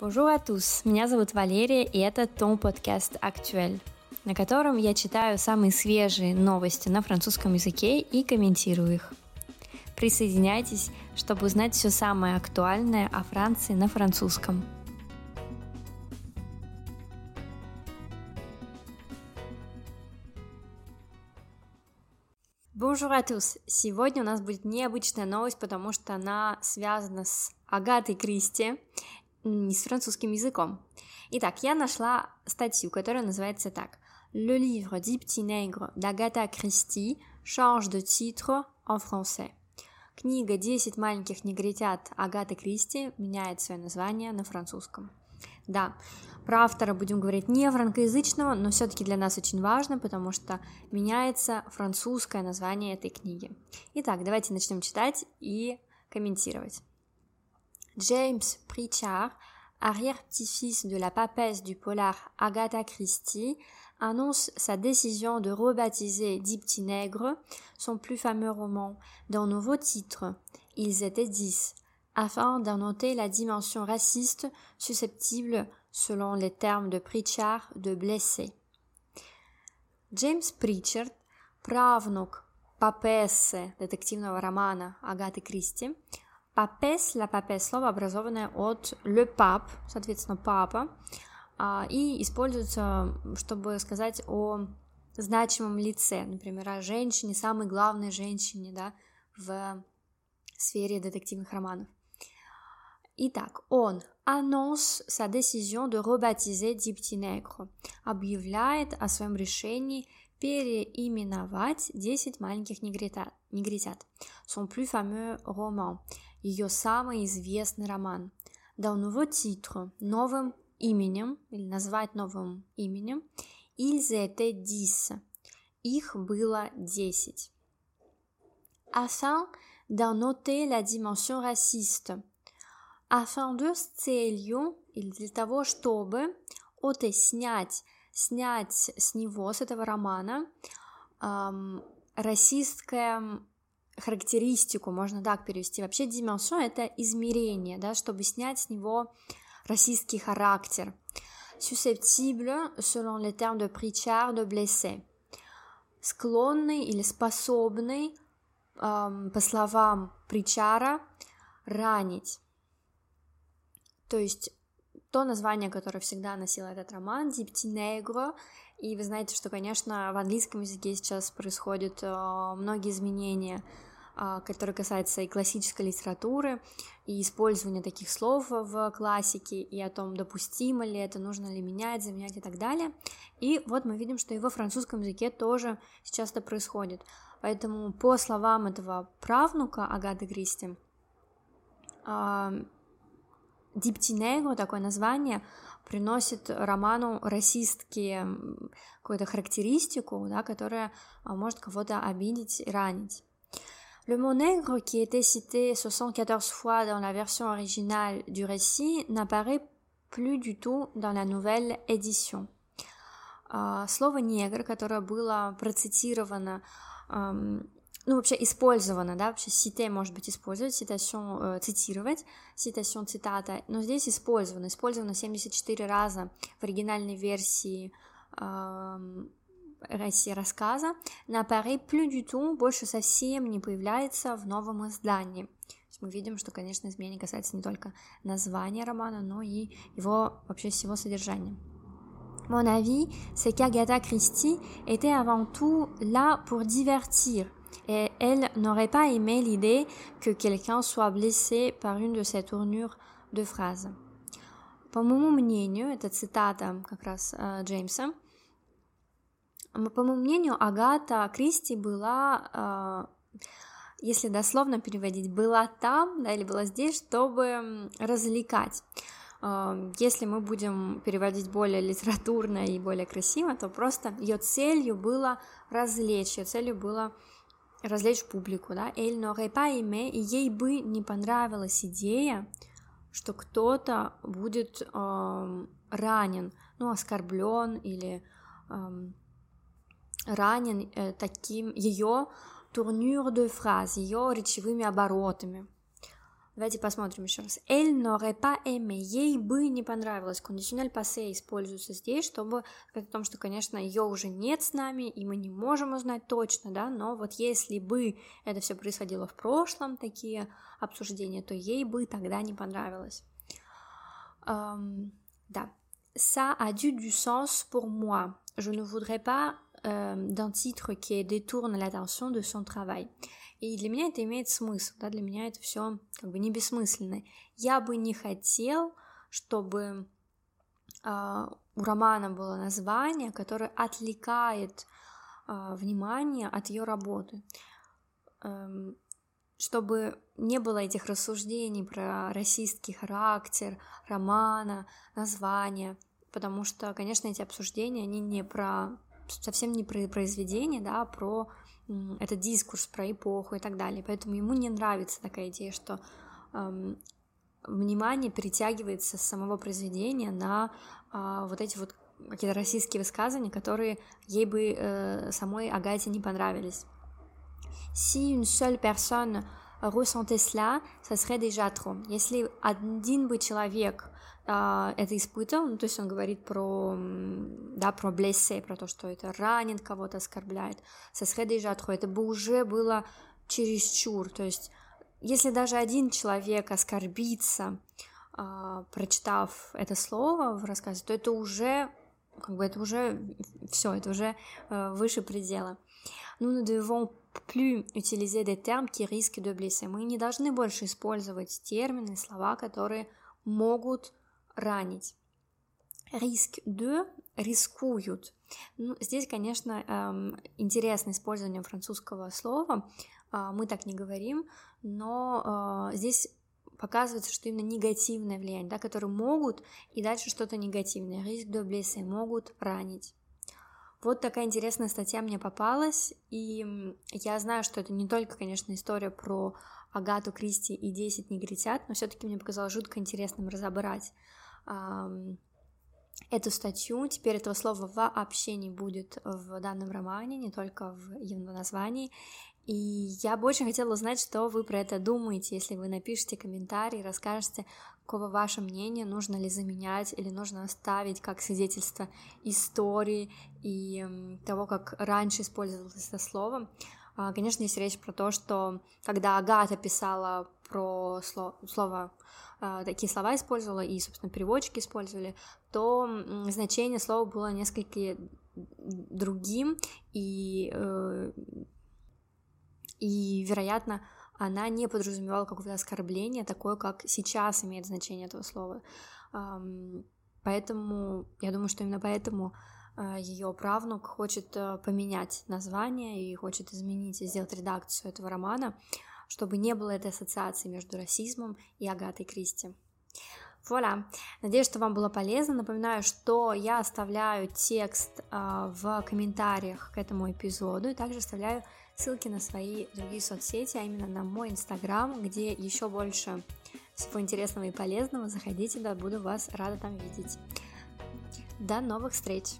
Bonjour à tous, меня зовут Валерия, и это Том подкаст «Актуэль», на котором я читаю самые свежие новости на французском языке и комментирую их. Присоединяйтесь, чтобы узнать все самое актуальное о Франции на французском. Bonjour à tous! Сегодня у нас будет необычная новость, потому что она связана с Агатой Кристи, с французским языком. Итак, я нашла статью, которая называется так. Le livre des petits nègres d'Agatha Christie change de titre en français. Книга «10 маленьких негритят» Агаты Кристи меняет свое название на французском. Да, про автора будем говорить не франкоязычного, но все-таки для нас очень важно, потому что меняется французское название этой книги. Итак, давайте начнем читать и комментировать. James Pritchard, arrière-petit-fils de la papesse du polar Agatha Christie, annonce sa décision de rebaptiser Dix petits nègres, son plus fameux roman, d'un nouveau titre, Ils étaient dix, afin d'annoter la dimension raciste susceptible, selon les termes de Pritchard, de blesser. James Pritchard, правнук папессы детективного романа Агаты Кристи, Папес, ла папес, слово, образованное от le pape, соответственно, папа, и используется, чтобы сказать о значимом лице, например, о женщине, самой главной женщине, да, в сфере детективных романов. Итак, он annonce sa décision de rebaptiser Petits Nègres, объявляет о своем решении переименовать 10 маленьких негритят, негритят. Son plus fameux roman, ее самый известный роман. Nouveau titre, новым именем, или назвать новым именем, ils étaient dix, их было десять. Afin d'annoter la dimension raciste, afin de с целью, или для того, чтобы оте снять, снять с него, с этого романа, эм, расистское характеристику, можно так перевести. Вообще dimension — это измерение, да, чтобы снять с него расистский характер. Susceptible, selon les termes de Pritchard, de blesser. Склонный или способный, эм, по словам Причара, ранить. То есть то название, которое всегда носил этот роман, Дипти Негро, и вы знаете, что, конечно, в английском языке сейчас происходят э, многие изменения, э, которые касаются и классической литературы, и использования таких слов в классике, и о том, допустимо ли это, нужно ли менять, заменять и так далее. И вот мы видим, что и во французском языке тоже сейчас это происходит. Поэтому по словам этого правнука Агаты Кристи, э, Диптинего, такое название, приносит роману расистские какую-то характеристику, да, которая а, может кого-то обидеть и ранить. Le mot nègre, qui était cité 74 fois dans la version originale du récit, n'apparaît plus du tout dans la nouvelle édition. Uh, слово негр, которое было процитировано ну, вообще использовано, да, вообще сите может быть использовать, цитацион, э, цитировать, цитацион цитата, но здесь использовано, использовано 74 раза в оригинальной версии э, России рассказа, на Paris plus du tout больше совсем не появляется в новом издании. мы видим, что, конечно, изменение касается не только названия романа, но и его вообще всего содержания. Mon avis, c'est qu'Agatha Christie était avant tout là pour divertir, et elle n'aurait pas aimé l'idée que quelqu'un soit blessé par une de ces tournures de phrases. По моему мнению, это цитата как раз э, Джеймса, по моему мнению, Агата Кристи была, э, если дословно переводить, была там, да, или была здесь, чтобы развлекать. Э, если мы будем переводить более литературно и более красиво, то просто ее целью было развлечь, ее целью было развлечь публику, да, Эль n'aurait pas aimé, и ей бы не понравилась идея, что кто-то будет э, ранен, ну, оскорблен или э, ранен э, таким ее турнюр de phrase, ее речевыми оборотами. Давайте посмотрим еще раз. Elle n'aurait pas aimé. Ей бы не понравилось. Кондиционель пассе используется здесь, чтобы сказать о том, что, конечно, ее уже нет с нами, и мы не можем узнать точно, да, но вот если бы это все происходило в прошлом, такие обсуждения, то ей бы тогда не понравилось. Um, да. Ça a dû du sens pour moi. Je ne voudrais pas euh, d'un titre qui détourne l'attention de son travail. И для меня это имеет смысл, да, для меня это все как бы не бессмысленно. Я бы не хотел, чтобы э, у романа было название, которое отвлекает э, внимание от ее работы. Эм, чтобы не было этих рассуждений про расистский характер романа, названия, потому что, конечно, эти обсуждения, они не про совсем не про произведение, да, а про этот дискурс, про эпоху и так далее. Поэтому ему не нравится такая идея, что эм, внимание перетягивается с самого произведения на э, вот эти вот какие-то российские высказывания, которые ей бы э, самой Агате не понравились. Si une seule personne ressentait cela, ça serait déjà trop. Если один бы человек а, это испытал, ну, то есть он говорит про, да, про блессе, про то, что это ранит кого-то, оскорбляет. Ça serait déjà trop. Это бы уже было чересчур, то есть если даже один человек оскорбится, э, прочитав это слово в рассказе, то это уже как бы это уже все, это уже э, выше предела. Nous ne devons plus utiliser des termes qui risquent de blesser. Мы не должны больше использовать термины, слова, которые могут ранить. Риск de рискуют. Ну, здесь, конечно, эм, интересно использование французского слова. Э, мы так не говорим, но э, здесь показывается, что именно негативное влияние, да, которые могут и дальше что-то негативное, риск de blesser, могут ранить. Вот такая интересная статья мне попалась, и я знаю, что это не только, конечно, история про Агату Кристи и 10 негритят, но все-таки мне показалось жутко интересным разобрать эм, эту статью. Теперь этого слова вообще не будет в данном романе, не только в его названии. И я бы очень хотела узнать, что вы про это думаете, если вы напишите комментарий, расскажете, какого ваше мнение, нужно ли заменять или нужно оставить как свидетельство истории и того, как раньше использовалось это слово. А, конечно, есть речь про то, что когда Агата писала про слово, слово такие слова использовала, и, собственно, переводчики использовали, то значение слова было несколько другим, и э, и, вероятно, она не подразумевала какое-то оскорбление, такое, как сейчас имеет значение этого слова. Поэтому, я думаю, что именно поэтому а, ее правнук хочет э, поменять название и хочет изменить и сделать редакцию этого романа, чтобы не было этой ассоциации между расизмом и Агатой Кристи. Вуаля! Надеюсь, что вам было полезно. Напоминаю, что я оставляю текст э, в комментариях к этому эпизоду и также оставляю ссылки на свои другие соцсети, а именно на мой инстаграм, где еще больше всего интересного и полезного. Заходите, да, буду вас рада там видеть. До новых встреч!